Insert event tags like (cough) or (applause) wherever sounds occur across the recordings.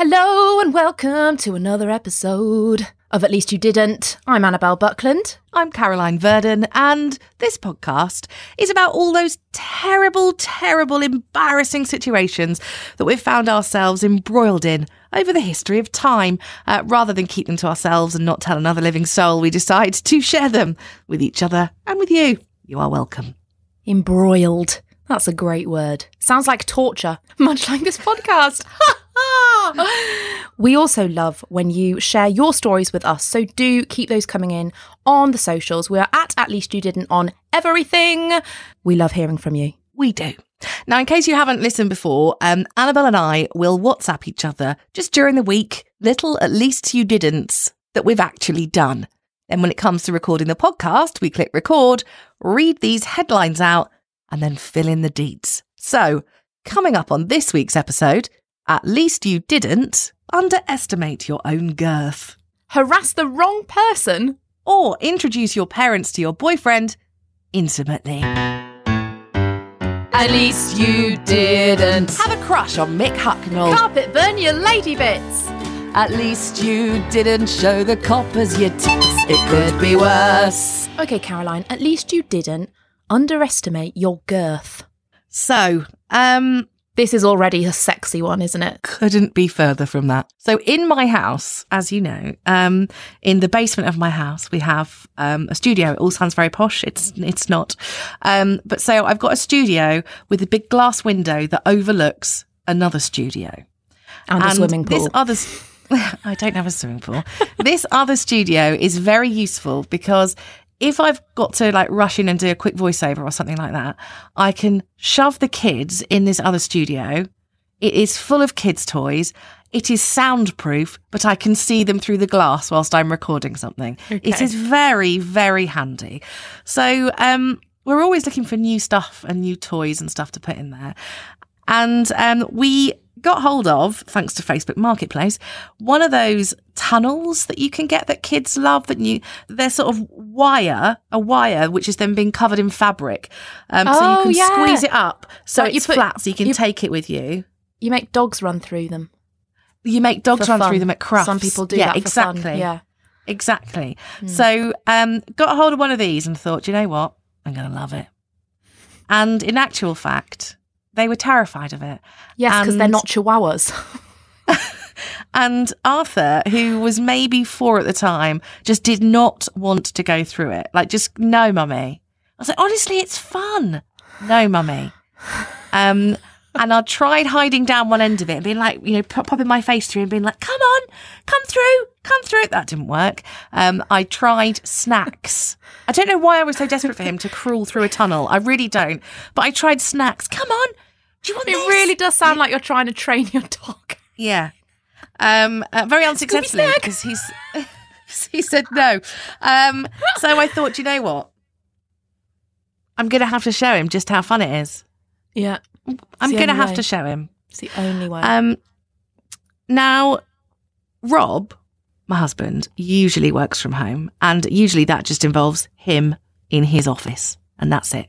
Hello and welcome to another episode of At Least You Didn't. I'm Annabelle Buckland. I'm Caroline Verdon, and this podcast is about all those terrible, terrible, embarrassing situations that we've found ourselves embroiled in over the history of time. Uh, rather than keep them to ourselves and not tell another living soul, we decide to share them with each other and with you. You are welcome. Embroiled. That's a great word. Sounds like torture, (laughs) much like this podcast. (laughs) (laughs) we also love when you share your stories with us, so do keep those coming in on the socials. We are at At Least You Didn't on everything. We love hearing from you. We do. Now, in case you haven't listened before, um, Annabelle and I will WhatsApp each other just during the week, little at least you didn't that we've actually done. Then, when it comes to recording the podcast, we click record, read these headlines out, and then fill in the deeds. So, coming up on this week's episode, at least you didn't underestimate your own girth. Harass the wrong person? Or introduce your parents to your boyfriend intimately. At least you didn't. Have a crush on Mick Hucknall. Carpet burn your lady bits. At least you didn't show the coppers your tits. It could be worse. Okay, Caroline, at least you didn't underestimate your girth. So, um, This is already a sexy one, isn't it? couldn't be further from that. So in my house, as you know, um, in the basement of my house, we have um, a studio. It all sounds very posh. It's it's not. Um, but so I've got a studio with a big glass window that overlooks another studio And, a swimming pool. This other, (laughs) I don't have a swimming pool. this other studio is very useful because if I've got to like rush in and do a quick voiceover or something like that, I can shove the kids in this other studio. It is full of kids' toys. It is soundproof, but I can see them through the glass whilst I'm recording something. It Okay. is very, very handy. So, um, we're always looking for new stuff and new toys and stuff to put in there. And um, we got hold of, thanks to Facebook Marketplace, one of those tunnels that you can get that kids love. That you, they're sort of wire, a wire which is then being covered in fabric, um, so Oh, you can yeah. squeeze it up so Like it's put- flat, so you can you- take it with you. you make dogs run through them. You make dogs run fun. through them at crafts. Some people do yeah, that for exactly. fun. Yeah. Exactly. So, um, got hold of one of these and thought, you know what? I'm going to love it. And in actual fact, they were terrified of it. Yes, because they're not chihuahuas. (laughs) And Arthur, who was maybe four at the time, just did not want to go through it. Like, just no, mummy. I was like, honestly, it's fun. No, mummy. Um, and I tried hiding down one end of it and being like, you know, pop, popping my face through and being like, come on, come through, come through. That didn't work. Um, I tried snacks. I don't know why I was so desperate for him to crawl through a tunnel. I really don't. But I tried snacks. Come on. Do you want It this? really does sound like you're trying to train your dog. Yeah. Um, uh, very unsuccessfully because he's (laughs) he said no. Um, so I thought, you know what? I'm going to have to show him just how fun it is. Yeah. I'm going to have way. to show him. It's the only way. Um, now, Rob, my husband, usually works from home, and usually that just involves him in his office, and that's it.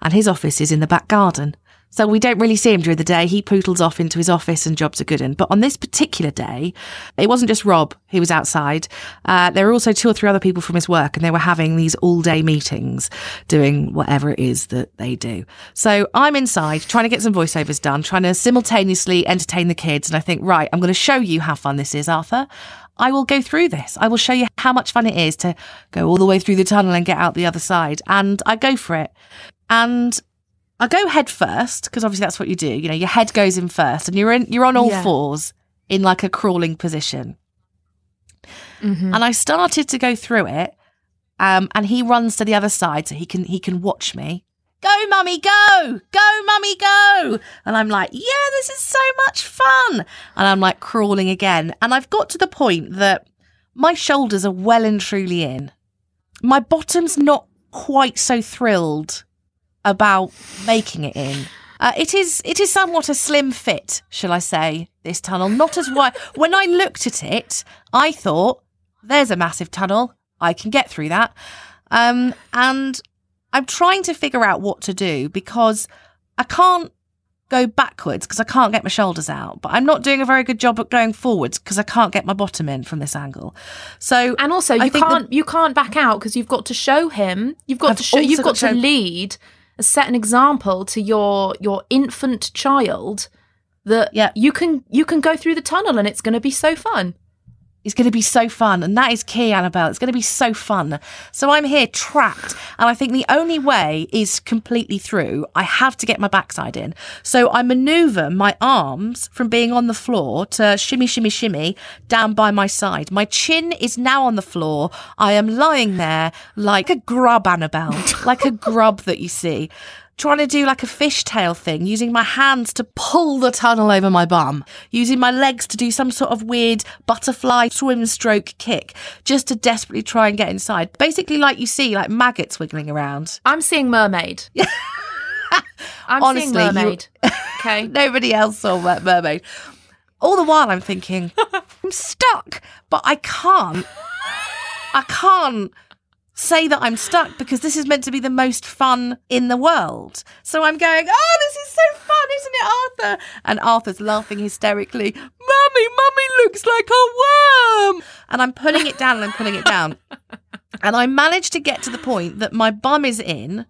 And his office is in the back garden. So we don't really see him during the day. He pootles off into his office and jobs are good. But on this particular day, it wasn't just Rob who was outside. Uh, there were also two or three other people from his work and they were having these all day meetings doing whatever it is that they do. So I'm inside trying to get some voiceovers done, trying to simultaneously entertain the kids. And I think, right, I'm going to show you how fun this is, Arthur. I will go through this. I will show you how much fun it is to go all the way through the tunnel and get out the other side. And I go for it. And I go head first because obviously that's what you do. You know, your head goes in first, and you're in you're on all Yeah. fours in like a crawling position. Mhm. And I started to go through it, um, and he runs to the other side so he can he can watch me. Go, mummy, go, go, mummy, go. And I'm like, yeah, this is so much fun. And I'm like crawling again, and I've got to the point that my shoulders are well and truly in. My bottom's not quite so thrilled about making it in. Uh, it is it is somewhat a slim fit, shall I say? This tunnel, not as wide. when I looked at it, I thought, "There's a massive tunnel. I can get through that." Um, and I'm trying to figure out what to do because I can't go backwards because I can't get my shoulders out, but I'm not doing a very good job at going forwards because I can't get my bottom in from this angle. So And also, you can't you can't back out because you've got to show him. You've got I've to show. You've got got to to show- lead, set an example to your your infant child that Yeah. you can you can go through the tunnel and it's going to be so fun. It's going to be so fun. And that is key, Annabelle. It's going to be so fun. So I'm here trapped. And I think the only way is completely through. I have to get my backside in. So I maneuver my arms from being on the floor to shimmy, shimmy, shimmy down by my side. My chin is now on the floor. I am lying there like a grub, Annabelle, like a grub that you see. Trying to do like a fishtail thing, using my hands to pull the tunnel over my bum, using my legs to do some sort of weird butterfly swim stroke kick, just to desperately try and get inside. Basically, like you see, like maggots wiggling around. I'm seeing mermaid. (laughs) I'm Honestly, seeing you- mermaid. (laughs) Okay. (laughs) Nobody else saw that mermaid. All the while, I'm thinking, I'm stuck, but I can't. I can't say that I'm stuck because this is meant to be the most fun in the world. So I'm going, oh, this is so fun, isn't it, Arthur? And Arthur's laughing hysterically, Mummy, Mummy looks like a worm. And I'm putting it down and I'm putting it down. (laughs) And I managed to get to the point that my bum is in.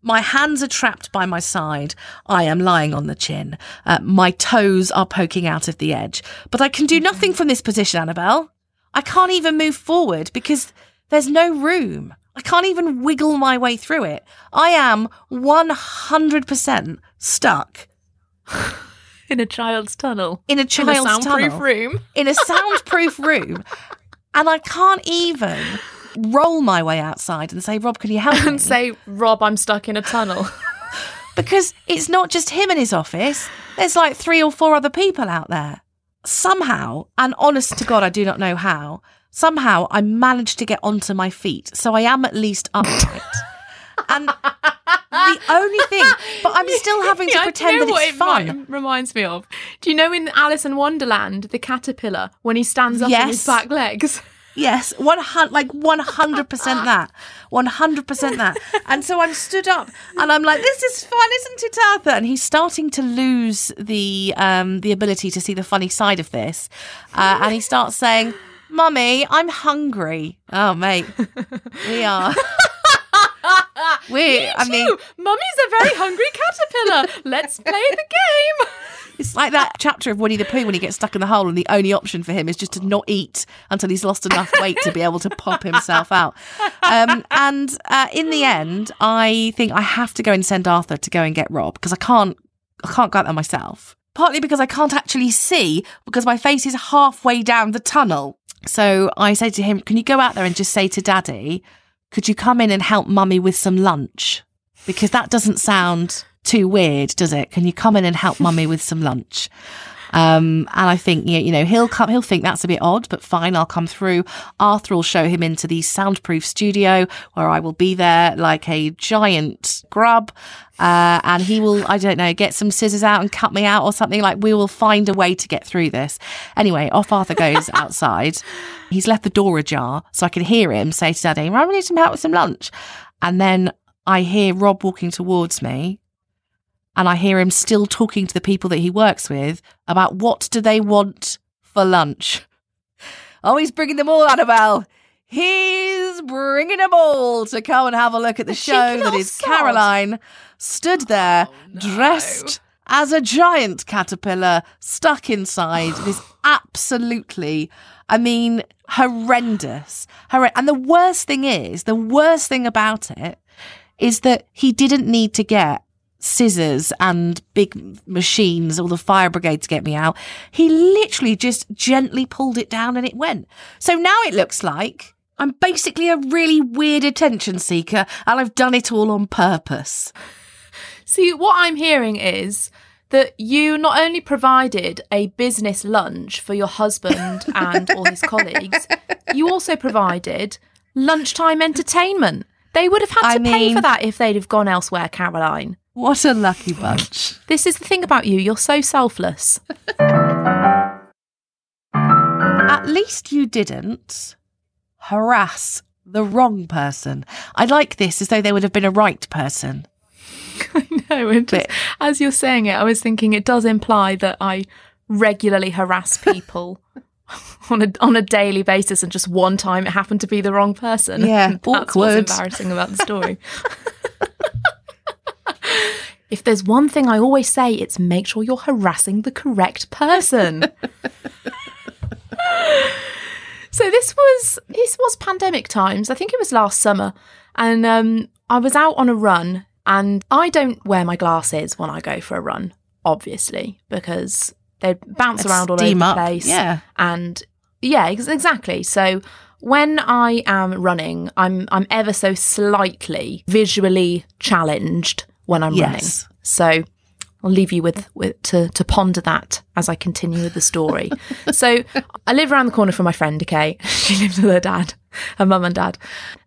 My hands are trapped by my side. I am lying on the chin. Uh, my toes are poking out of the edge. But I can do nothing from this position, Annabelle. I can't even move forward because there's no room. I can't even wiggle my way through it. I am 100% stuck (laughs) In a child's tunnel. in a child's In a soundproof tunnel, room. (laughs) in a soundproof room, and I can't even roll my way outside and say, Rob, can you help (laughs) me? And say, Rob, I'm stuck in a tunnel. because it's not just him in his office. There's like three or four other people out there. Somehow, and honest to God, I do not know how, somehow I managed to get onto my feet. So I am at least upright. (laughs) and the only thing, but I'm still having to (laughs) Yeah, pretend do you know that it's it fun. reminds me of? Do you know in Alice in Wonderland, the caterpillar, when he stands up on his Yes. back legs? (laughs) Yes, one hundred, like one hundred percent that, one hundred percent that. And so I'm stood up, and I'm like, "This is fun, isn't it, Arthur?" And he's starting to lose the um the ability to see the funny side of this, uh, and he starts saying, "Mummy, I'm hungry." Oh, mate, we are. (laughs) we, I mean, Mummy's a very hungry caterpillar. Let's play the game. It's like that chapter of Winnie the Pooh when he gets stuck in the hole and the only option for him is just to not eat until he's lost enough weight to be able to pop himself out. Um, and uh, in the end, I think I have to go and send Arthur to go and get Rob because I can't, I can't go out there myself. Partly because I can't actually see because my face is halfway down the tunnel. So I say to him, "Can you go out there and just say to Daddy, could you come in and help Mummy with some lunch?" Because that doesn't sound too weird, does it? Can you come in and help Mummy with some lunch? Um, and I think you know he'll come. He'll think that's a bit odd, but fine. I'll come through. Arthur will show him into the soundproof studio where I will be there like a giant grub, uh, and he will. I don't know, get some scissors out and cut me out or something. Like we will find a way to get through this. Anyway, off Arthur goes (laughs) outside. He's left the door ajar, so I can hear him say to Daddy, "I'm going to need some help with some lunch," and then I hear Rob walking towards me and I hear him still talking to the people that he works with about what do they want for lunch. (laughs) Oh, he's bringing them all, Annabelle. He's bringing them all to come and have a look at the A show that is that little is sod. Caroline stood there Oh, no. dressed as a giant caterpillar stuck inside this (sighs) absolutely I mean horrendous horrend- and the worst thing is the worst thing about it is that he didn't need to get scissors and big machines or the fire brigade to get me out. He literally just gently pulled it down and it went. So now it looks like I'm basically a really weird attention seeker and I've done it all on purpose. See, what I'm hearing is that you not only provided a business lunch for your husband (laughs) and all his colleagues, you also provided lunchtime entertainment. They would have had I to pay for that if they'd have gone elsewhere, Caroline. What a lucky bunch. This is the thing about you, you're so selfless. At least you didn't harass the wrong person. I like this as though they would have been a right person. (laughs) I know. And just, as you're saying it, I was thinking it does imply that I regularly harass people (laughs) on a on a daily basis, and just one time it happened to be the wrong person. Yeah, (laughs) That's what's awkward. embarrassing about the story. If there's one thing I always say, it's make sure you're harassing the correct person. (laughs) So this was this was pandemic times. I think it was last summer, and um, I was out on a run. And I don't wear my glasses when I go for a run, obviously, because they bounce Let's around all over the up, place. yeah. and yeah, ex- exactly. So when I am running, I'm I'm ever so slightly visually challenged when I'm running. So I'll leave you with, with to, to ponder that as I continue with the story. (laughs) so I live around the corner from my friend, okay? (laughs) She lives with her dad, her mum and dad.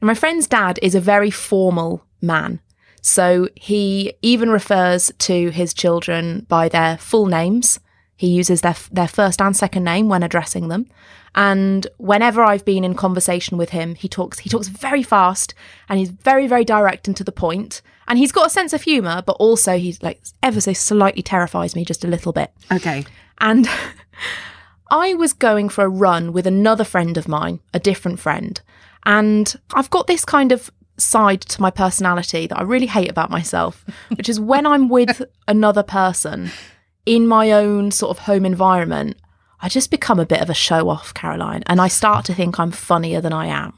And my friend's dad is a very formal man. So he even refers to his children by their full names. He uses their their first and second name when addressing them. And whenever I've been in conversation with him, he talks he talks very fast and he's very very direct and to the point. And he's got a sense of humor, but also he's like ever so slightly terrifies me just a little bit. Okay. And (laughs) I was going for a run with another friend of mine, a different friend. And I've got this kind of side to my personality that I really hate about myself, (laughs) which is when I'm with another person in my own sort of home environment, I just become a bit of a show off, Caroline, and I start to think I'm funnier than I am.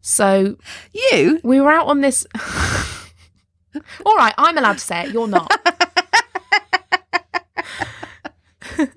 So You? we were out on this. (laughs) All right, I'm allowed to say it. You're not. (laughs)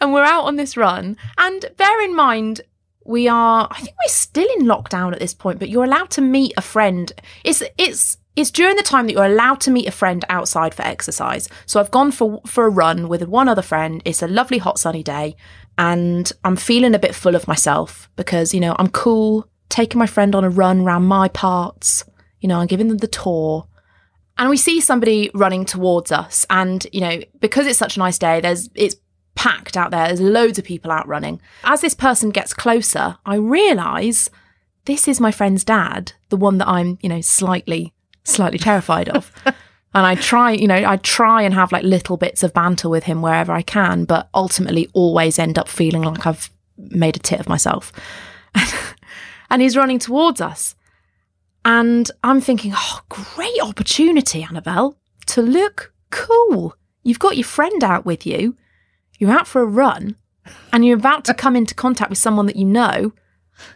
and we're out on this run. And bear in mind, we are. I think we're still in lockdown at this point. But you're allowed to meet a friend. It's it's it's during the time that you're allowed to meet a friend outside for exercise. So I've gone for for a run with one other friend. It's a lovely hot sunny day, and I'm feeling a bit full of myself because you know I'm cool, taking my friend on a run round my parts. You know, I'm giving them the tour. And we see somebody running towards us, and you know, because it's such a nice day, there's it's packed out there. There's loads of people out running. As this person gets closer, I realise this is my friend's dad, the one that I'm, you know, slightly slightly terrified of. (laughs) And I try, you know, I try and have like little bits of banter with him wherever I can, but ultimately always end up feeling like I've made a tit of myself. (laughs) and he's running towards us. And I'm thinking, oh, great opportunity, Annabelle, to look cool. You've got your friend out with you, you're out for a run, and you're about to come into contact with someone that you know.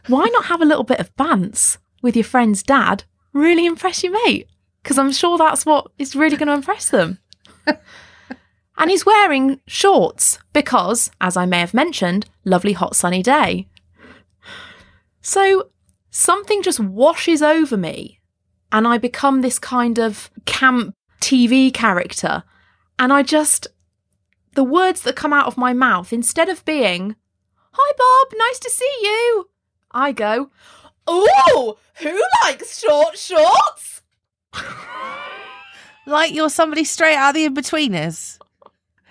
Why not have a little bit of bants with your friend's dad? Really impress your mate? Because I'm sure that's what is really going to impress them. (laughs) and he's wearing shorts because, as I may have mentioned, lovely hot sunny day. So something just washes over me and I become this kind of camp TV character. And I just, the words that come out of my mouth, instead of being, Hi Bob, nice to see you, I go, Oh, who likes short shorts? (laughs) Like you're somebody straight out of the Inbetweeners.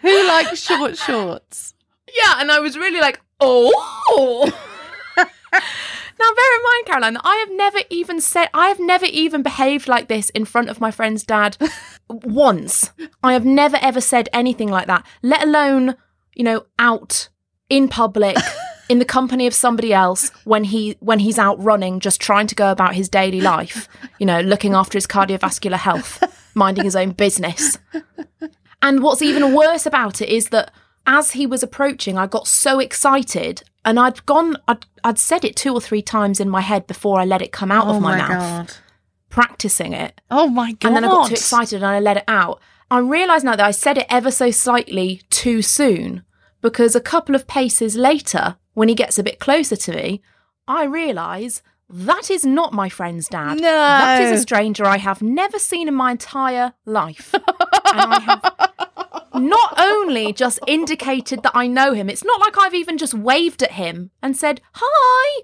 Who likes short shorts? Yeah, and I was really like, Oh. (laughs) Now, bear in mind, Caroline, that I have never even said, I have never even behaved like this in front of my friend's dad (laughs) once. I have never ever said anything like that, let alone, you know, out in public (laughs) in the company of somebody else when he when he's out running just trying to go about his daily life, you know, looking after his cardiovascular health, minding his own business. And what's even worse about it is that as he was approaching, I got so excited and I'd gone, I'd, I'd said it two or three times in my head before I let it come out of oh my, mouth, god. practicing it. Oh my god. And then I got too excited and I let it out. I realise now that I said it ever so slightly too soon because a couple of paces later, when he gets a bit closer to me, I realise that is not my friend's dad. No. That is a stranger I have never seen in my entire life. (laughs) and I have not only just indicated that I know him, it's not like I've even just waved at him and said, hi,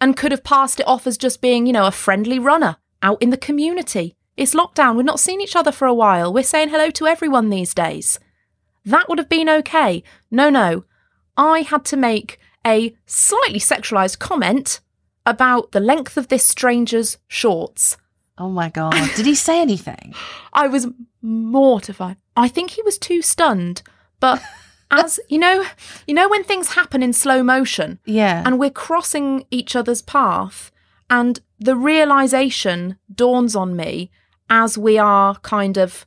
and could have passed it off as just being, you know, a friendly runner out in the community. It's lockdown. We've not seen each other for a while. We're saying hello to everyone these days. That would have been okay. No, no. I had to make a slightly sexualized comment about the length of this stranger's shorts Oh my God. Did he say anything? (gasps) I was mortified. I think he was too stunned, but (laughs) as you know, you know when things happen in slow motion Yeah. and we're crossing each other's path and the realization dawns on me as we are kind of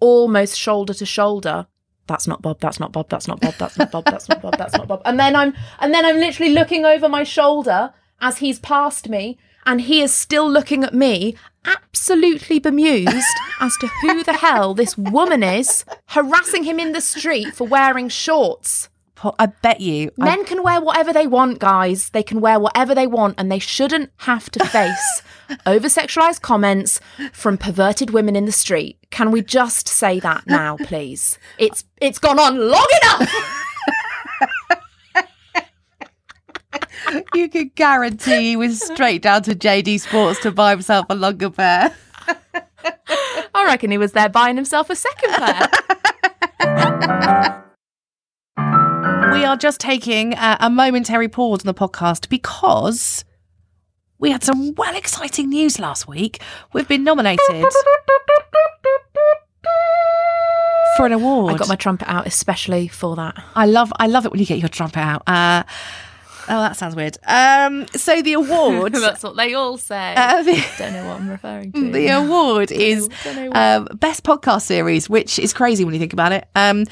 almost shoulder to shoulder that's not bob that's not bob that's not bob that's not bob that's not bob that's not bob and then i'm and then i'm literally looking over my shoulder as he's passed me and he is still looking at me absolutely bemused (laughs) as to who the hell this woman is harassing him in the street for wearing shorts I bet you. I- Men can wear whatever they want, guys. They can wear whatever they want, and they shouldn't have to face (laughs) over sexualized comments from perverted women in the street. Can we just say that now, please? It's it's gone on long enough. (laughs) you could guarantee he was straight down to JD Sports to buy himself a longer pair. I reckon he was there buying himself a second pair. We are just taking uh, a momentary pause on the podcast because we had some well exciting news last week. We've been nominated for an award. I got my trumpet out especially for that. I love I love it when you get your trumpet out. Uh, oh, that sounds weird. Um, so the award, (laughs) That's what they all say. uh, the, (laughs) Don't know what I'm referring to. the award is don't know what- um, best podcast series, which is crazy when you think about it. Um,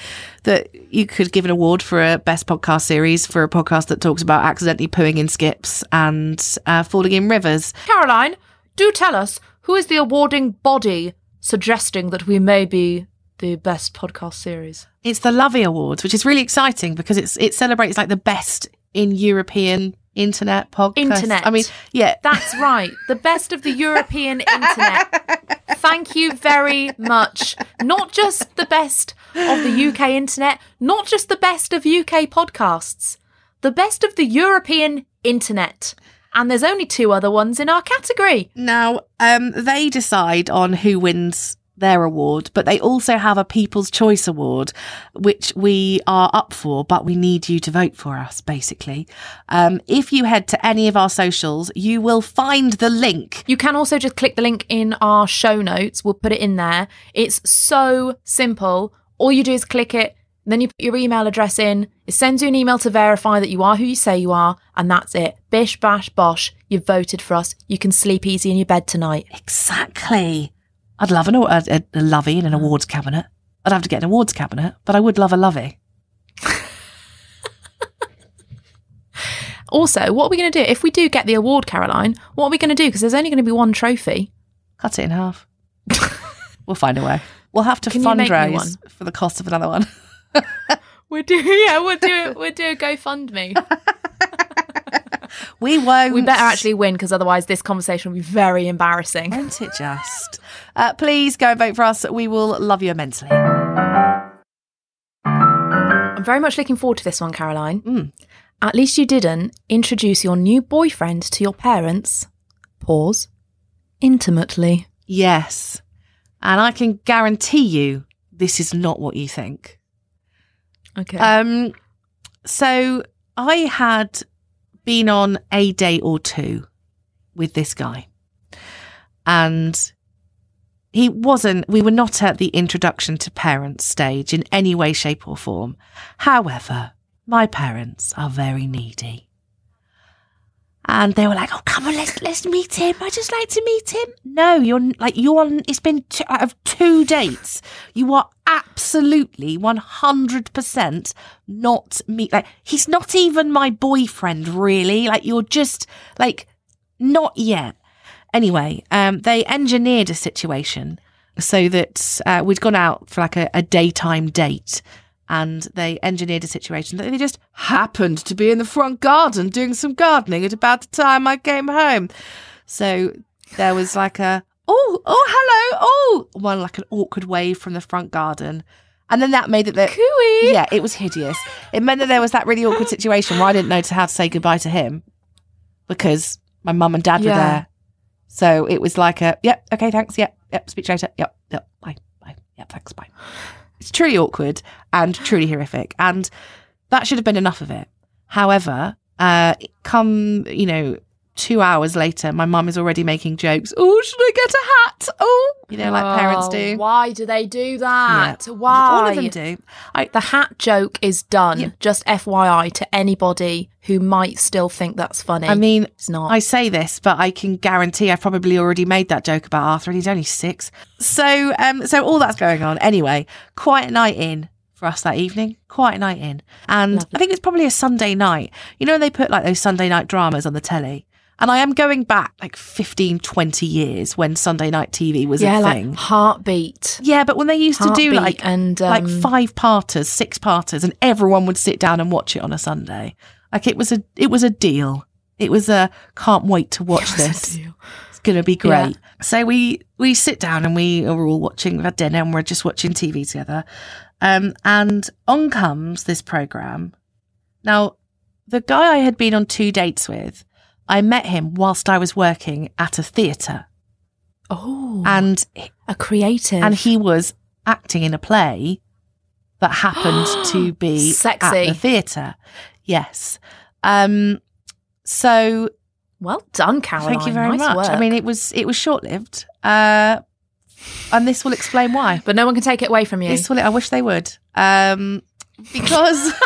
that you could give an award for a best podcast series for a podcast that talks about accidentally pooing in skips and uh, falling in rivers. Caroline, do tell us who is the awarding body suggesting that we may be the best podcast series. It's the Lovie Awards, which is really exciting because it's it celebrates like the best in European internet podcast. Internet. I mean, yeah, That's right. The best of the European internet. Thank you very much. Not just the best of the UK internet, not just the best of UK podcasts, the best of the European internet. And there's only two other ones in our category. Now, um, they decide on who wins their award, but they also have a People's Choice Award, which we are up for, but we need you to vote for us, basically. Um, if you head to any of our socials, you will find the link. You can also just click the link in our show notes. We'll put it in there. It's so simple. All you do is click it, then you put your email address in. It sends you an email to verify that you are who you say you are, and that's it. Bish, bash, bosh. You've voted for us. You can sleep easy in your bed tonight. Exactly. I'd love an, a, a, a Lovie in an mm. awards cabinet. I'd have to get an awards cabinet, but I would love a Lovie. (laughs) Also, what are we going to do? If we do get the award, Caroline, what are we going to do? Because there's only going to be one trophy. Cut it in half. (laughs) we'll find a way. We'll have to Can you make me one? fundraise for the cost of another one. (laughs) We'll do, yeah, we'll do, we'll do a GoFundMe. We won't. We better actually win because otherwise this conversation will be very embarrassing. Won't it just? Uh, please go and vote for us. We will love you immensely. I'm very much looking forward to this one, Caroline. Mm. At least you didn't introduce your new boyfriend to your parents. Pause. Intimately. Yes. And I can guarantee you this is not what you think. Okay. Um, so I had been on a date or two with this guy, and he wasn't. We were not at the introduction to parents stage in any way, shape, or form. However, my parents are very needy. And they were like, "Oh, come on, let's let's meet him. I just like to meet him." No, you're like you're. on- It's been two, out of two dates. You are absolutely one hundred percent not meet. Like he's not even my boyfriend, really. Like you're just like not yet. Anyway, um, they engineered a situation so that uh, we'd gone out for like a, a daytime date and they engineered a situation that they just happened to be in the front garden doing some gardening at about the time I came home. So there was like a, oh, oh, hello, oh, one like an awkward wave from the front garden. And then that made it that, Cooey. yeah, it was hideous. It meant that there was that really awkward situation where I didn't know to how to say goodbye to him because my mum and dad were there. So it was like a, yep, okay, thanks, yep, yep, speak later, yep, yep, bye, bye, yep, thanks, bye. It's truly awkward and truly horrific. And that should have been enough of it. However, uh, come, you know, two hours later, my mum is already making jokes. Oh, should I get a hat? Oh, you know, like parents Oh, do. Why do they do that? Yeah. Why? All of them do. I, The hat joke is done. Yeah. Just FYI to anybody who might still think that's funny. I mean, it's not. I say this, but I can guarantee I've probably already made that joke about Arthur, and he's only six. So, um, so all that's going on. Anyway, quiet night in for us that evening. Quiet night in, and Lovely. I think it's probably a Sunday night. You know, when they put like those Sunday night dramas on the telly. And I am going back like 15, 20 years when Sunday night TV was yeah, a like thing. heartbeat. yeah, but when they used to do like and like um, five parters, six parters, and everyone would sit down and watch it on a Sunday. Like it was a it was a deal. It was a can't wait to watch (laughs) this. It's gonna be great. Yeah. So we we sit down and we are all watching. We've had dinner and we're just watching TV together. Um, and on comes this program. Now, the guy I had been on two dates with, I met him whilst I was working at a theatre, Oh, and a creative. and he was acting in a play that happened (gasps) to be Sexy. at the theatre. Yes. Um. So well done, Caroline. thank you very Nice much. Work. I mean, it was it was short lived. Uh, and this will explain why. but no one can take it away from you. This will. I wish they would. Um, because (laughs)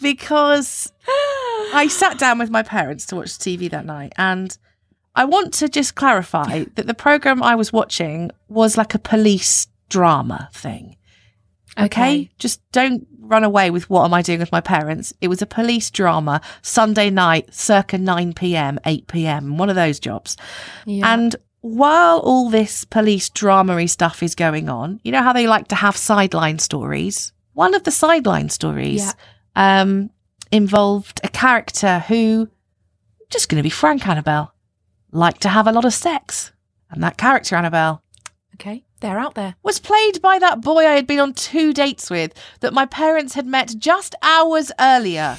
because I (gasps) sat down with my parents to watch TV that night, and I want to just clarify that the program I was watching was like a police drama thing. Okay. Just don't run away with what am I doing with my parents. It was a police drama, Sunday night, circa 9 p.m., 8 p.m., one of those jobs. Yeah. And while all this police dramery stuff is going on, you know how they like to have sideline stories? One of the sideline stories Yeah. Um, involved a character who, just going to be frank, Annabelle, liked to have a lot of sex. And that character, Annabelle, okay, they're out there. was played by that boy I had been on two dates with that my parents had met just hours earlier.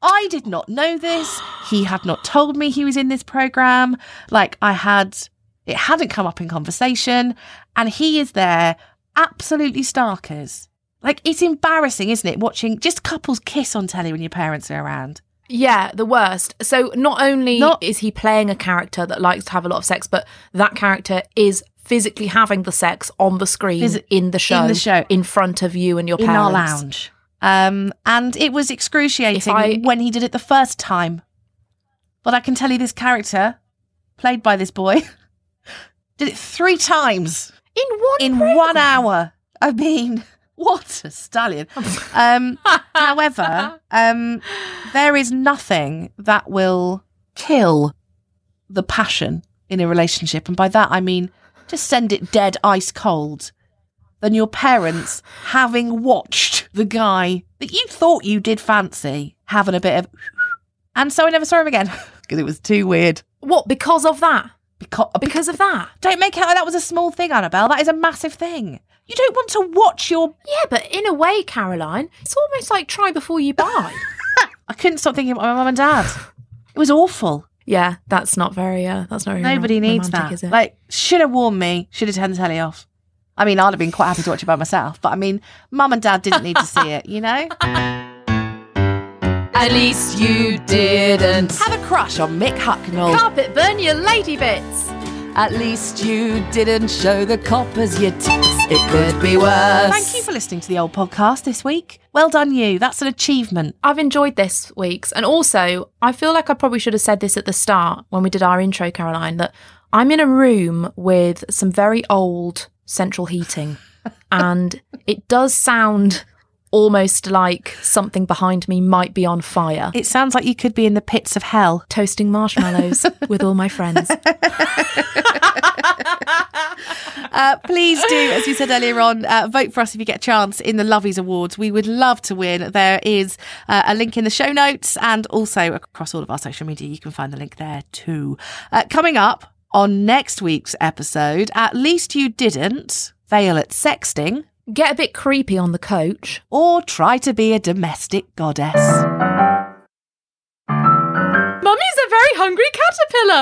I did not know this. He had not told me he was in this program. Like I had, it hadn't come up in conversation. And he is there, absolutely starkers. Like it's embarrassing, isn't it? Watching just couples kiss on telly when your parents are around. Yeah, the worst. So not only Not- is he playing a character that likes to have a lot of sex, but that character is physically having the sex on the screen Phys- in the show, in the show. in front of you and your in parents. In our lounge. Um, and it was excruciating I- when he did it the first time. But I can tell you this character, played by this boy, (laughs) did it three times In one in program. one hour. I mean, what a stallion. Um, (laughs) however, um, there is nothing that will kill the passion in a relationship. And by that, I mean just send it dead ice cold than your parents having watched the guy that you thought you did fancy having a bit of. And so I never saw him again (laughs) because it was too weird. What? Because of that? Because, Because of that? don't make out like that was a small thing, Annabelle. That is a massive thing. You don't want to watch your. Yeah, but in a way, Caroline, it's almost like try before you buy. (laughs) I couldn't stop thinking about my mum and dad. It was awful. yeah, that's not very. Uh, that's not very. Nobody rom- needs that. Is it? Like, should have warned me. Should have turned the telly off. I mean, I'd have been quite happy to watch it by myself. But I mean, mum and dad didn't need to see it. You know. (laughs) At least you didn't. Have a crush on Mick Hucknall. Carpet burn your lady bits. At least you didn't show the coppers your tits. It could be worse. Thank you for listening to the old podcast this week. Well done, you. That's an achievement. I've enjoyed this week's, and also I feel like I probably should have said this at the start when we did our intro, Caroline. That I'm in a room with some very old central heating, (laughs) and it does sound almost like something behind me might be on fire. It sounds like you could be in the pits of hell. Toasting marshmallows (laughs) with all my friends. (laughs) Uh, please do, as you said earlier on, uh, vote for us if you get a chance in the Lovies Awards. We would love to win. There is uh, a link in the show notes and also across all of our social media. You can find the link there too. Uh, coming up on next week's episode, at least you didn't fail at sexting Get a bit creepy on the coach. or try to be a domestic goddess. Mummy's a very hungry caterpillar.